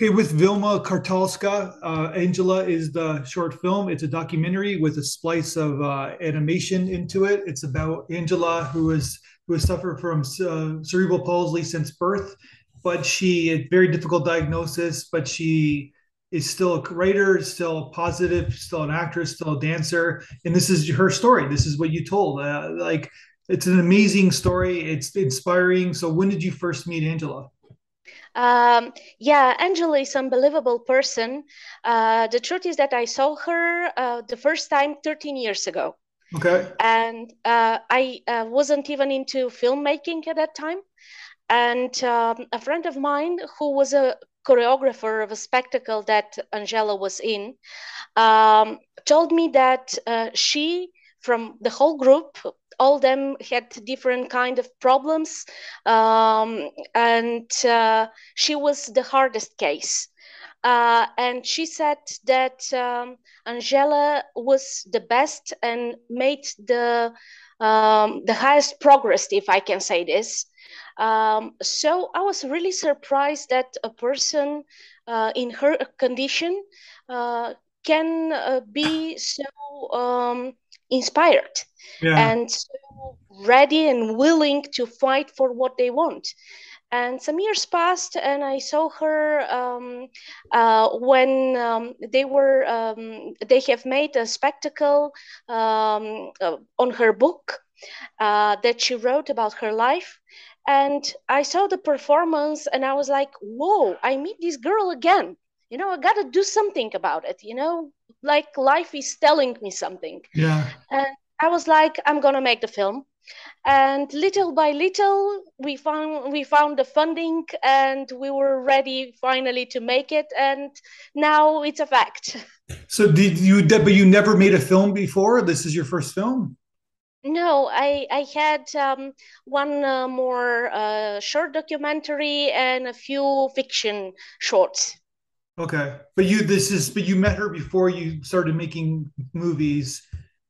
Okay, with Vilma Kartalska, uh, Angela is the short film. It's a documentary with a splice of uh, animation into it. It's about Angela, who is who has suffered from uh, cerebral palsy since birth, but she a very difficult diagnosis. But she is still a writer, still positive, still an actress, still a dancer, and this is her story. This is what you told. Uh, like it's an amazing story. It's inspiring. So when did you first meet Angela? Um, yeah, Angela is unbelievable person. Uh, the truth is that I saw her uh, the first time 13 years ago. Okay. And uh, I uh, wasn't even into filmmaking at that time. And um, a friend of mine who was a choreographer of a spectacle that Angela was in um, told me that uh, she, from the whole group, all them had different kind of problems um, and uh, she was the hardest case. Uh, and she said that um, angela was the best and made the um, the highest progress if i can say this. Um, so i was really surprised that a person uh, in her condition uh, can uh, be so um, inspired yeah. and so ready and willing to fight for what they want. And some years passed, and I saw her um, uh, when um, they were um, they have made a spectacle um, uh, on her book uh, that she wrote about her life. And I saw the performance, and I was like, "Whoa! I meet this girl again." you know i gotta do something about it you know like life is telling me something. Yeah. And i was like i'm gonna make the film. And little by little we found we found the funding and we were ready finally to make it. And now it's a fact. So did you but you never made a film before? This is your first film? No, I I had um, one uh, more uh, short documentary and a few fiction shorts. Okay, but you this is but you met her before you started making movies,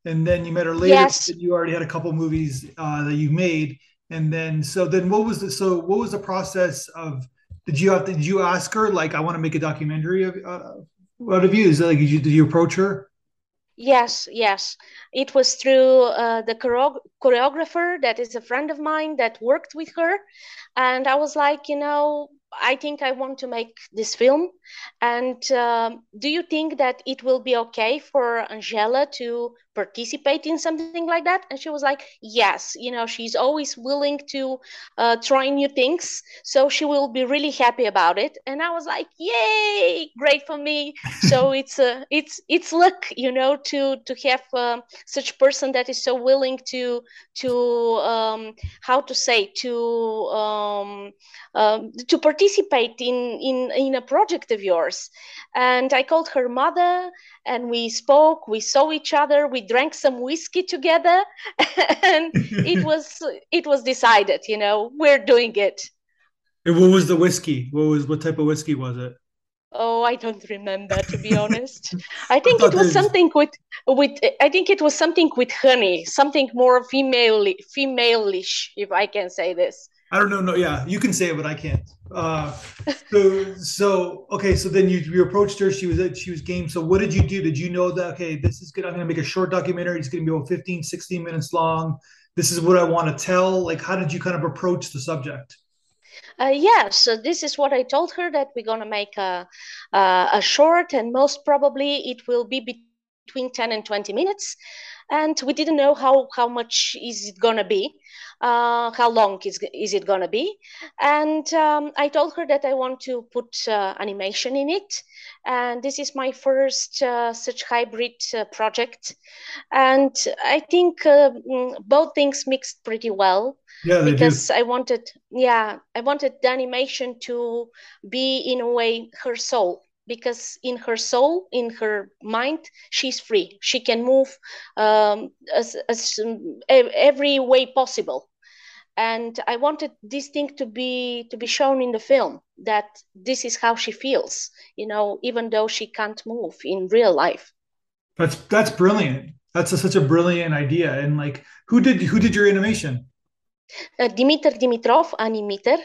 and then you met her later. Yes. You already had a couple movies uh, that you made, and then so then what was the so what was the process of? Did you have to, did you ask her like I want to make a documentary of uh, out of you? Is that like did you, did you approach her? Yes, yes. It was through uh, the choreographer that is a friend of mine that worked with her. And I was like, you know, I think I want to make this film. And um, do you think that it will be okay for Angela to participate in something like that? And she was like, yes, you know, she's always willing to uh, try new things. So she will be really happy about it. And I was like, yay, great for me. so it's uh, it's it's luck, you know, to to have um, such person that is so willing to to um, how to say to um, um, to participate in in in a project of yours. And I called her mother and we spoke we saw each other we drank some whiskey together and it was it was decided you know we're doing it. And what was the whiskey? What was what type of whiskey was it? Oh i don't remember to be honest. I think I it was something with with i think it was something with honey something more female femaleish if i can say this I don't know. No, yeah, you can say it, but I can't. Uh, so, so okay. So then you you approached her. She was she was game. So what did you do? Did you know that okay, this is good. I'm going to make a short documentary. It's going to be about 15, 16 minutes long. This is what I want to tell. Like, how did you kind of approach the subject? Uh, yeah, so this is what I told her that we're gonna make a a, a short, and most probably it will be between ten and twenty minutes and we didn't know how how much is it gonna be uh, how long is, is it gonna be? And um, i told her that i want to put uh, animation in it. And this is my first uh, such hybrid uh, project. And i think uh, mm, both things mixed pretty well. Yeah, because do. i wanted yeah i wanted the animation to be in a way her soul. Because in her soul in her mind she's free. She can move um, as, as um, every way possible and i wanted this thing to be to be shown in the film that this is how she feels you know even though she can't move in real life. That's that's brilliant. That's a, such a brilliant idea. And like who did who did your animation? Uh, Dimitar Dimitrov, Animiter.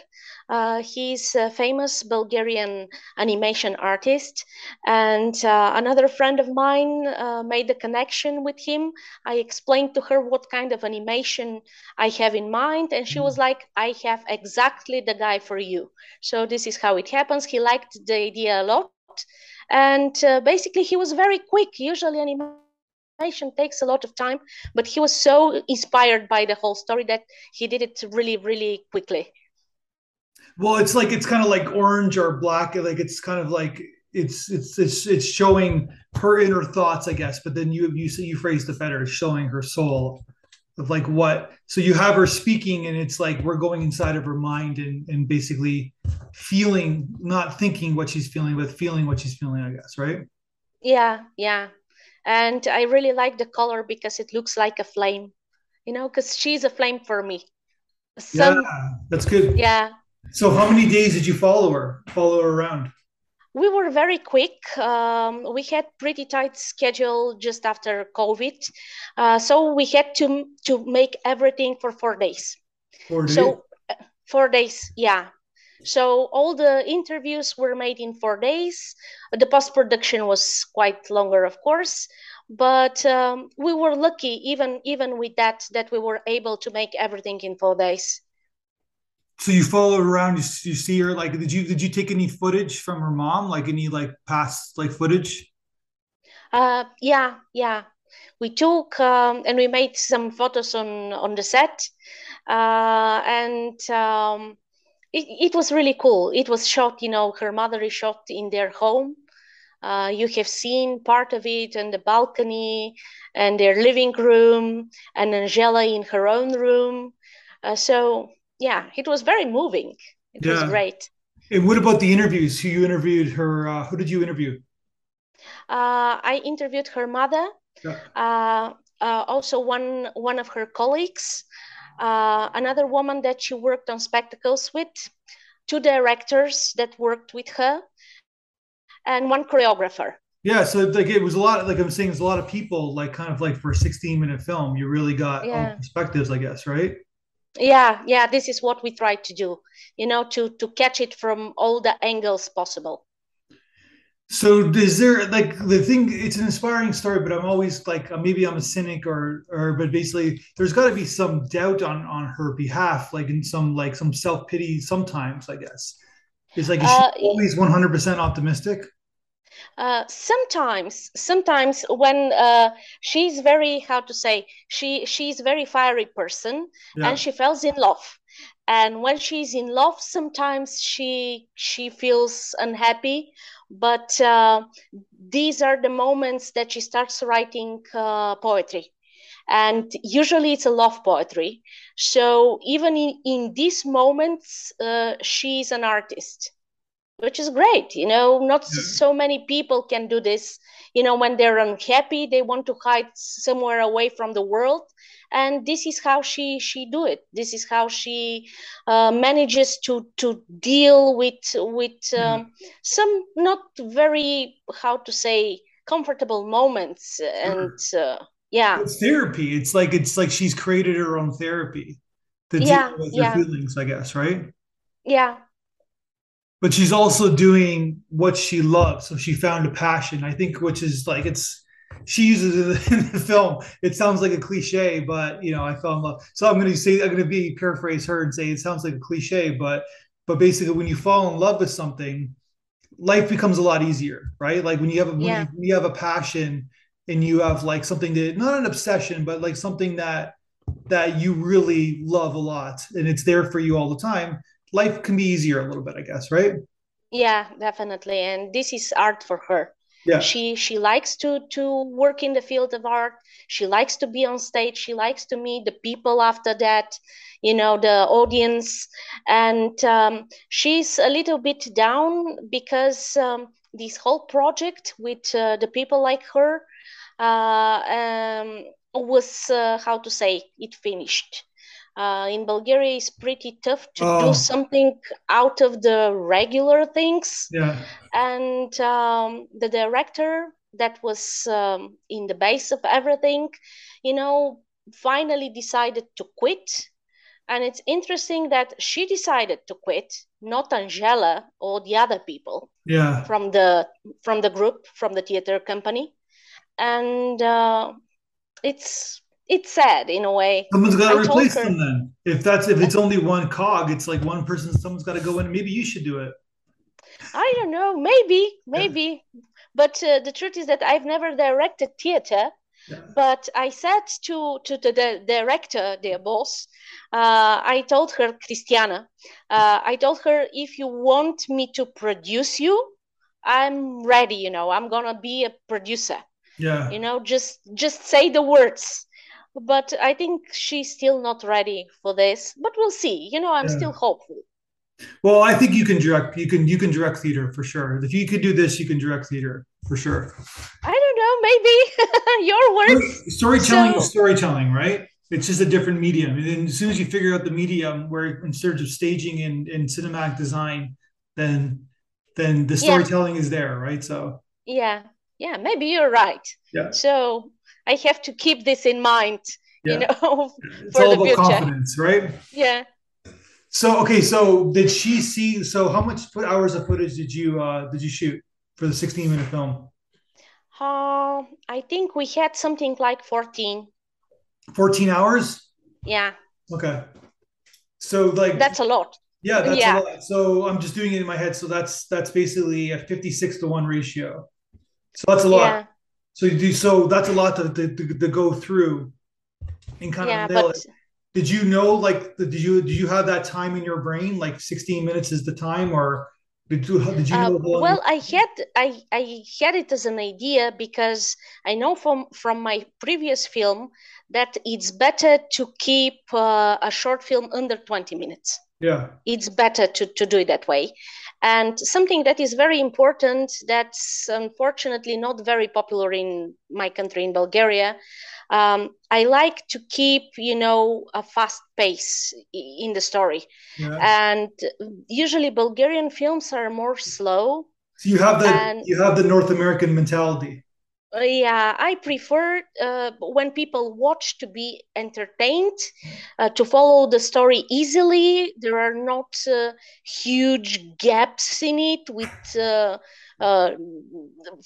Uh, he's a famous Bulgarian animation artist. And uh, another friend of mine uh, made a connection with him. I explained to her what kind of animation I have in mind. And she was like, I have exactly the guy for you. So this is how it happens. He liked the idea a lot. And uh, basically, he was very quick. Usually, animation takes a lot of time, but he was so inspired by the whole story that he did it really, really quickly. Well, it's like it's kind of like orange or black. Like it's kind of like it's it's it's it's showing her inner thoughts, I guess. But then you you you phrased it better, showing her soul of like what. So you have her speaking, and it's like we're going inside of her mind and and basically feeling, not thinking what she's feeling, but feeling what she's feeling. I guess, right? Yeah, yeah and i really like the color because it looks like a flame you know because she's a flame for me Sun, yeah that's good yeah so how many days did you follow her follow her around? We were very quick. Um, we had pretty tight schedule just after covid. Uh, so we had to to make everything for four days. Four days? So uh, four days yeah. So all the interviews were made in four days. The post production was quite longer, of course, but um, we were lucky even even with that that we were able to make everything in four days. So you followed around. You, you see her like did you did you take any footage from her mom? Like any like past like footage? Uh, yeah, yeah. We took um, and we made some photos on on the set, uh, and um, it, it was really cool. It was shot, you know, her mother is shot in their home. Uh, you have seen part of it on the balcony and their living room, and Angela in her own room. Uh, so, yeah, it was very moving. It yeah. was great. And what about the interviews? Who you interviewed her? Uh, who did you interview? Uh, I interviewed her mother. Yeah. Uh, uh, also, one one of her colleagues uh, another woman that she worked on spectacles with, two directors that worked with her, and one choreographer. Yeah, so like it was a lot. Like I'm saying, there's a lot of people. Like kind of like for a 16 minute film, you really got yeah. all perspectives, I guess, right? Yeah, yeah. This is what we try to do. You know, to to catch it from all the angles possible. So is there like the thing? It's an inspiring story, but I'm always like uh, maybe I'm a cynic or or but basically there's got to be some doubt on on her behalf, like in some like some self pity sometimes. I guess is like is uh, she always 100 percent optimistic. Uh, sometimes, sometimes when uh, she's very how to say she she's very fiery person yeah. and she falls in love. And when she's in love sometimes she she feels unhappy. But uh, these are the moments that she starts writing uh, poetry. And usually it's a love poetry. So even in, in these moments uh, she's an artist which is great you know not so many people can do this you know when they're unhappy they want to hide somewhere away from the world. And this is how she she do it. This is how she uh, manages to to deal with with um, mm. some not very how to say comfortable moments and uh, yeah. It's therapy. It's like it's like she's created her own therapy. To yeah, deal with yeah. her feelings i guess right? Yeah but she's also doing what she loves so she found a passion i think which is like it's she uses it in the film. It sounds like a cliche, but you know, I fell in love. So I'm going to say I'm going to be paraphrase her and say it sounds like a cliche, but but basically, when you fall in love with something, life becomes a lot easier, right? Like when you have a, yeah. when, you, when you have a passion and you have like something that not an obsession, but like something that that you really love a lot, and it's there for you all the time. Life can be easier a little bit, I guess, right? Yeah, definitely. And this is art for her yeah. she she likes to to work in the field of art she likes to be on stage she likes to meet the people after that you know the audience and um, she's a little bit down because um, this whole project with uh, the people like her uh, um, was uh, how to say it finished uh, in Bulgaria it's pretty tough to oh. do something out of the regular things. Yeah. And um, the director that was um, in the base of everything, you know, finally decided to quit And it's interesting that she decided to quit, not Angela or the other people Yeah. from the from the group, from the theater company. And uh, it's it's sad in a way. Someone's got to I replace them then. If that's if it's only one cog, it's like one person. Someone's got to go in. Maybe you should do it. I don't know, maybe, maybe. But uh, the truth is that I've never directed theater. Yeah. But I said to to the, the director, their boss, uh, I told her, Christiana, uh, I told her, if you want me to produce you, I'm ready. You know, I'm gonna be a producer. Yeah. You know, just just say the words. But I think she's still not ready for this. But we'll see. You know, I'm Yeah. still hopeful. Well, I think you can direct. You can you can direct theater for sure. If you could do this, you can direct theater for sure. I don't know, maybe your words. Storytelling So- is storytelling, right? It's just a different medium. And then as soon as you figure out the medium, where in terms of staging and, and cinematic design, then then the Yeah. storytelling is there, right? So Yeah, yeah, maybe you're right. Yeah. So I have to keep this in mind, you Yeah. know. it's For the future. confidence, right? Yeah. So okay, so did she see? So how much hours of footage did you uh did you shoot for the 16 minute film? Uh, I think we had something like 14. 14 hours? Yeah, Okay. So like that's a lot. yeah, that's yeah. a lot. So I'm just doing it in my head. So that's that's basically a 56 to 1 ratio. So that's a lot. Yeah, So you do so that's a lot to to, to, to go through and kind yeah, of nail but it. Did you know like did you did you have that time in your brain like 16 minutes is the time or did you did you uh, know long well, I had I I had it as an idea because I know from from my previous film that it's better to keep uh, a short film under 20 minutes. yeah. it's better to, to do it that way. And something that is very important that's unfortunately not very popular in my country, in Bulgaria. Um, I like to keep, you know, a fast pace in the story. Yeah. And usually Bulgarian films are more slow. So you have the And- you have the North American mentality. Uh, yeah, I prefer uh, when people watch to be entertained, uh, to follow the story easily. There are not uh, huge gaps in it with uh, uh,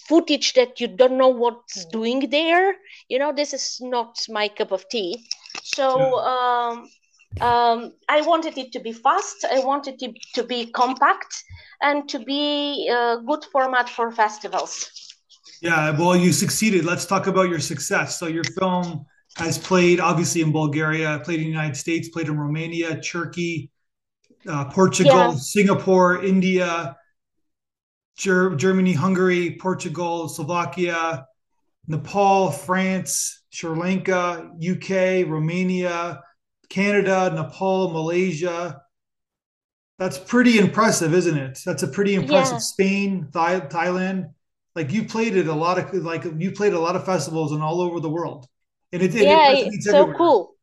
footage that you don't know what's doing there. You know, this is not my cup of tea. So um, um, I wanted it to be fast. I wanted it to be compact and to be a good format for festivals. Yeah, well, you succeeded. Let's talk about your success. So your film has played obviously in Bulgaria, played in the United States, played in Romania, Turkey, uh, Portugal, Yeah. Singapore, India, Ger- Germany, Hungary, Portugal, Slovakia, Nepal, France, Sri Lanka, UK, Romania, Canada, Nepal, Malaysia. That's pretty impressive, isn't it? That's a pretty impressive. Yeah. Spain, Thai- Thailand. Like you played at a lot of like you played a lot of festivals and all over the world, and it, it yeah it it's so everywhere. cool.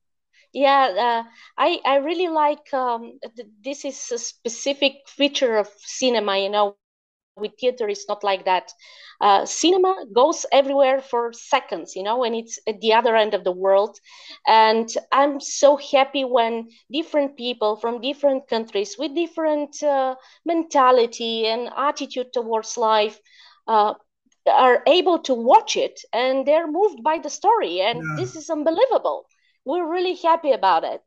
Yeah uh, i i really like um th- this is a specific feature of cinema you know with theater it's not like that. Uh, cinema goes everywhere for seconds you know and it's at the other end of the world. And i'm so happy when different people from different countries with different uh, mentality and attitude towards life uh, are able to watch it and they're moved by the story and Yeah. this is unbelievable we're really happy about it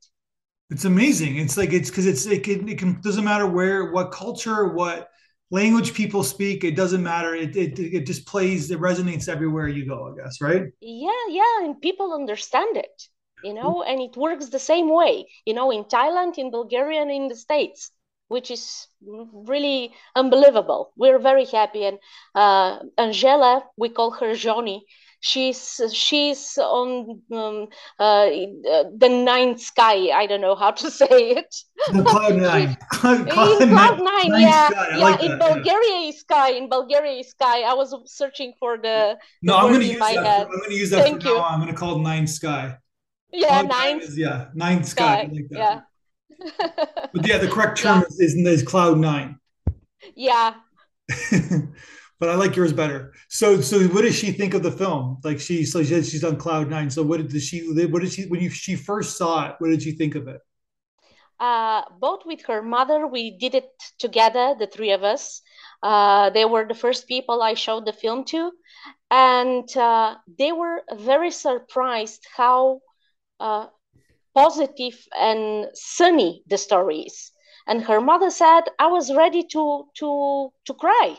It's amazing. It's like it's because it's it can it can doesn't matter where what culture what language people speak. It doesn't matter. It it it just plays. It resonates everywhere you go. I guess right. yeah yeah and people understand it you know and it works the same way you know in thailand in bulgaria and in the states which is really unbelievable we're very happy and uh, angela we call her johnny she's she's on um, uh, the ninth sky i don't know how to say it The cloud nine. Cloud, in cloud nine, nine yeah. Yeah. like in that, yeah. Bulgaria is sky. In Bulgaria sky. I was searching for the No, the I'm gonna use my that. head. I'm gonna use that Thank for you. now. on. I'm gonna call it nine sky. Yeah, Cloud nine is yeah, nine sky. Sky. like that. Yeah. But yeah, the correct term is, is, is cloud nine. yeah. but I like yours better. So, so what does she think of the film? Like she, so she, she's on cloud nine. So what did she? What did she? When you she first saw it, what did she think of it? uh, both with her mother. We did it together, the three of us. Uh, they were the first people I showed the film to, and uh, they were very surprised how uh, positive and sunny the story is. And her mother said, "I was ready to to to cry,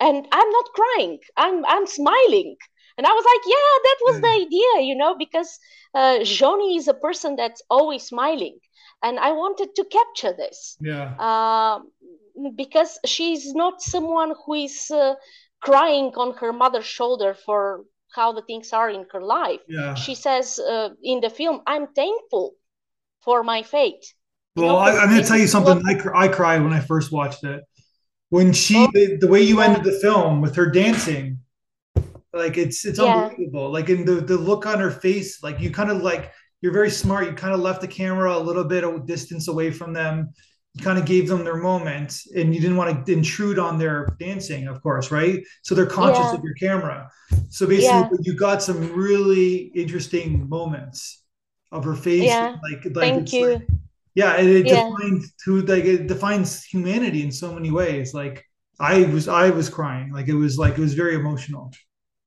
and I'm not crying. I'm I'm smiling." And I was like, "Yeah, that was the mm. idea, you know, because uh, Joni is a person that's always smiling." and I wanted to capture this. Yeah. Uh, because she's not someone who is uh, crying on her mother's shoulder for how the things are in her life. Yeah. She says uh, in the film, "I'm thankful for my fate." Well, you know, I, am going to tell you something. I, cr- I cried when I first watched it. When she, oh, the, the, way you yeah. ended the film with her dancing, like it's it's yeah. unbelievable. Like in the the look on her face, like you kind of like you're very smart. You kind of left the camera a little bit of distance away from them. You kind of gave them their moment, and you didn't want to intrude on their dancing, of course, right? So they're conscious yeah. of your camera. So basically, yeah. you got some really interesting moments of her face. Yeah. Like, like thank you. Like, yeah, it, it yeah. defines who like it defines humanity in so many ways. Like I was, I was crying. Like it was like it was very emotional.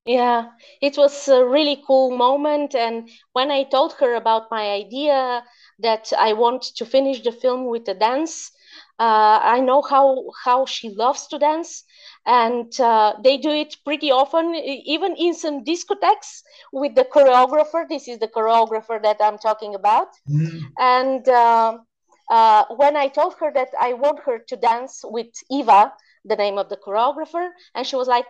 Yeah, it was a really cool moment. And when I told her about my idea that I want to finish the film with a dance, uh, I know how how she loves to dance, and uh, they do it pretty often, even in some discotheques with the choreographer. This is the choreographer that I'm talking about. Mm-hmm. And uh, uh when I told her that I want her to dance with Eva, the name of the choreographer, and she was like,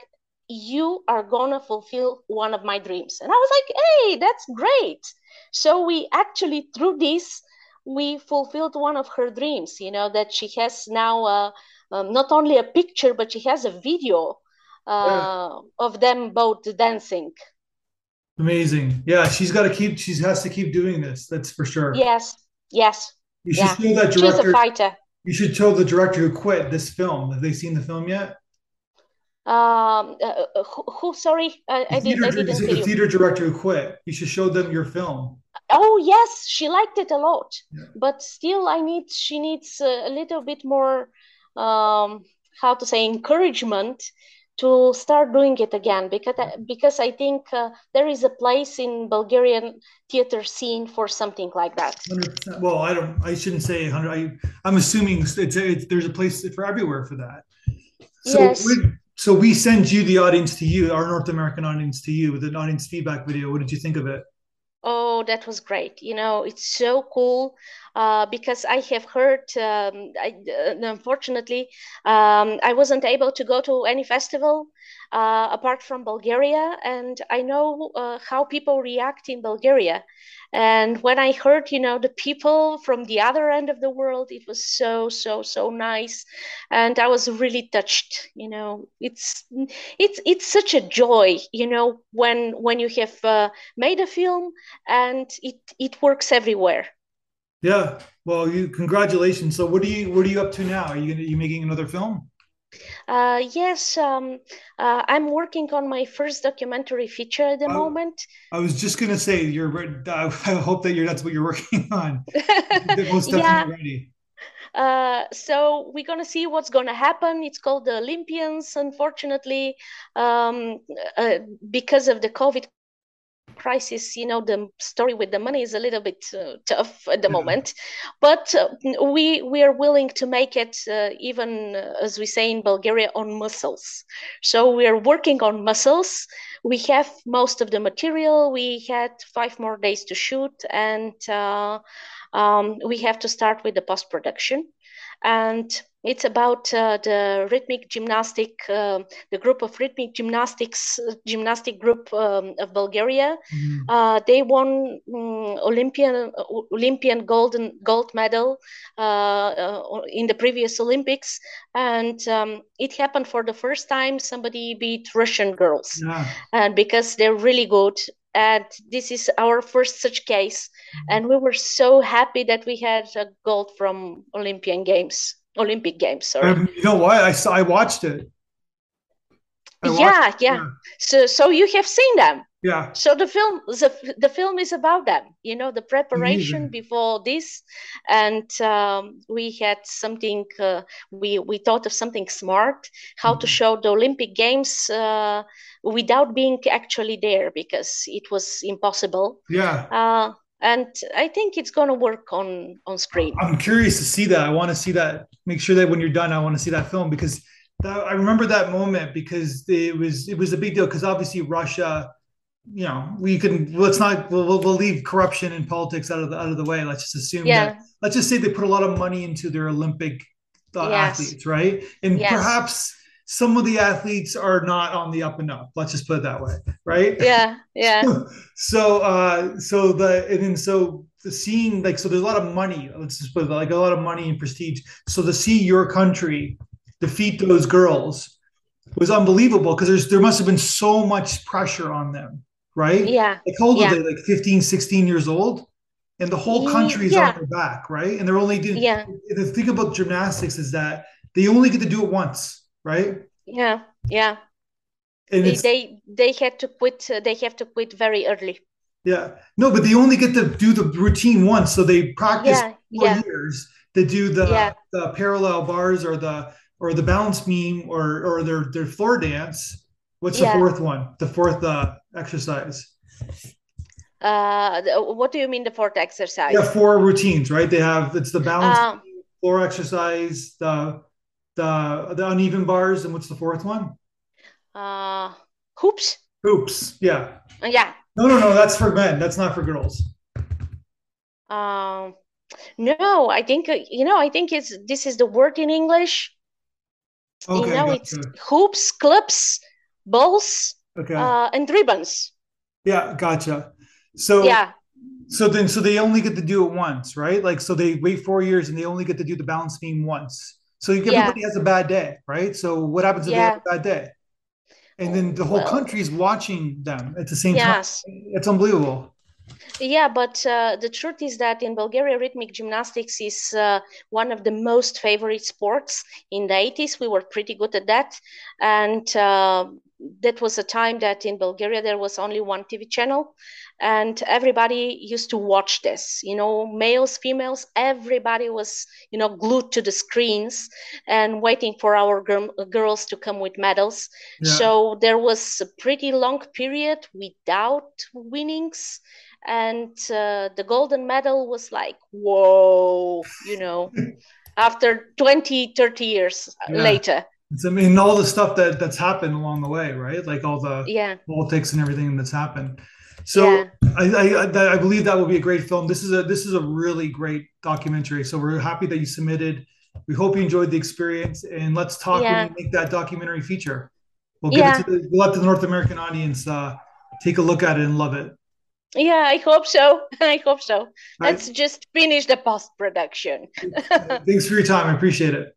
you are gonna fulfill one of my dreams. And i was like hey that's great. So we actually through this we fulfilled one of her dreams you know that she has now uh, um, not only a picture but she has a video uh, yeah. of them both dancing. Amazing. Yeah she's got to keep she has to keep doing this that's for sure. Yes yes. You should yeah. show that director she's a fighter. You should show the director who quit this film. Have they seen the film yet um, uh, uh, who, who, Sorry, I, I, did, I didn't the you. theater director who quit. You should show them your film. Oh yes, she liked it a lot, yeah. but still, I need. She needs a little bit more. Um, how to say encouragement to start doing it again because because I think uh, there is a place in Bulgarian theater scene for something like that. 100%. Well, I don't. I shouldn't say hundred. I I'm assuming it's, it's, there's a place for everywhere for that. So yes so we send you the audience to you, our North American audience to you with an audience feedback video. What did you think of it? Oh, that was great. You know, it's so cool uh, because I have heard, um, I, uh, unfortunately, um, I wasn't able to go to any festival uh, apart from Bulgaria. And I know uh, how people react in Bulgaria. And when I heard, you know, the people from the other end of the world, it was so, so, so nice. And I was really touched. You know, it's it's it's such a joy, you know, when when you have uh, made a film and it it works everywhere. Yeah. Well, you congratulations. So what are you what are you up to now? Are you gonna, are you making another film? Uh, yes, um, uh, I'm working on my first documentary feature at the moment. I was just gonna say you're. I hope that you're. That's what you're working on. Yeah. ready. Uh, so we're gonna see what's gonna happen. It's called the Olympians. Unfortunately, um, uh, because of the COVID crisis you know the story with the money is a little bit uh, tough at the yeah. moment but uh, we we are willing to make it uh, even uh, as we say in bulgaria on muscles. So we are working on muscles. We have most of the material. We had five more days to shoot and uh, um, we have to start with the post production and it's about uh, the rhythmic gymnastic, uh, the group of rhythmic gymnastics, gymnastic group um, of Bulgaria. Mm-hmm. Uh, they won um, Olympian Olympian golden gold medal uh, uh, in the previous Olympics, and um, it happened for the first time. Somebody beat Russian girls, yeah. and because they're really good, and this is our first such case mm-hmm. and we were so happy that we had a gold from olympian games olympic games sorry um, you know what i saw i watched it I yeah, watched, yeah yeah so so you have seen them Yeah. So the film, the, the film is about them. You know, the preparation Amazing. before this, and um, we had something. Uh, we we thought of something smart, how mm-hmm. to show the Olympic Games uh, without being actually there because it was impossible. Yeah. Uh, and I think it's going to work on on screen. I'm curious to see that. I want to see that. Make sure that when you're done, I want to see that film because that, I remember that moment because it was it was a big deal because obviously Russia, you know, we can let's not we'll, we'll leave corruption and politics out of the out of the way. Let's just assume yeah. that let's just say they put a lot of money into their Olympic uh, yes. athletes, right? And yes. perhaps some of the athletes are not on the up and up. Let's just put it that way, right? Yeah, yeah. so, uh, so the and then so the seeing like so there's a lot of money. Let's just put it like a lot of money and prestige. So to see your country defeat those girls was unbelievable because there's there must have been so much pressure on them, right? Yeah. Like how old yeah. are they? Like 15, 16 years old? And the whole country is yeah. on their back, right? And they're only doing yeah. the thing about gymnastics is that they only get to do it once right? Yeah, yeah. And they, they they had to quit. Uh, they have to quit very early. Yeah, no, but they only get to do the routine once, so they practice yeah, four yeah. years to do the yeah. the parallel bars or the or the balance beam or or their their floor dance. What's the fourth one? The fourth uh, exercise. Uh, what do you mean the fourth exercise? Yeah, four routines, right? They have it's the balance um, floor exercise, the the the uneven bars, and what's the fourth one? Uh, hoops. Hoops. Yeah. Uh, yeah. No, no, no. That's for men. That's not for girls. Um, no, I think uh, you know. I think it's this is the word in English. Okay, you know, gotcha. it's hoops, clips, balls, okay, uh, and ribbons. Yeah, gotcha. So yeah. So then, so they only get to do it once, right? Like, so they wait four years and they only get to do the balance beam once. So everybody yeah. has a bad day, right? So what happens if yeah. they have a bad day? And then the whole well, country is watching them at the same yes. time. It's unbelievable. Yeah, but uh, the truth is that in Bulgaria, rhythmic gymnastics is uh, one of the most favorite sports. In the 80s, we were pretty good at that. And uh, that was a time that in Bulgaria there was only one TV channel, and everybody used to watch this. You know, males, females, everybody was you know glued to the screens and waiting for our girls to come with medals. Yeah. So there was a pretty long period without winnings and uh, the golden medal was like whoa you know after 20 30 years yeah. later it's, I mean, all the stuff that that's happened along the way, right? Like all the yeah. politics and everything that's happened. So yeah. I, I, I believe that will be a great film. This is a this is a really great documentary. So we're happy that you submitted. We hope you enjoyed the experience, and let's talk yeah. when you make that documentary feature. We'll give yeah. it to the, we'll let the North American audience uh, take a look at it and love it. Yeah, I hope so. I hope so. Let's just finish the post production. Thanks for your time. I appreciate it.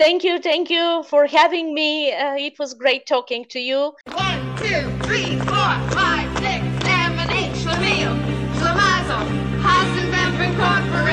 Thank you, thank you for having me. Uh, it was great talking to you. One, two, three, four, five, six, seven, eight. Schlemiel, Schlemazel, Hasenpfeffer Incorporated.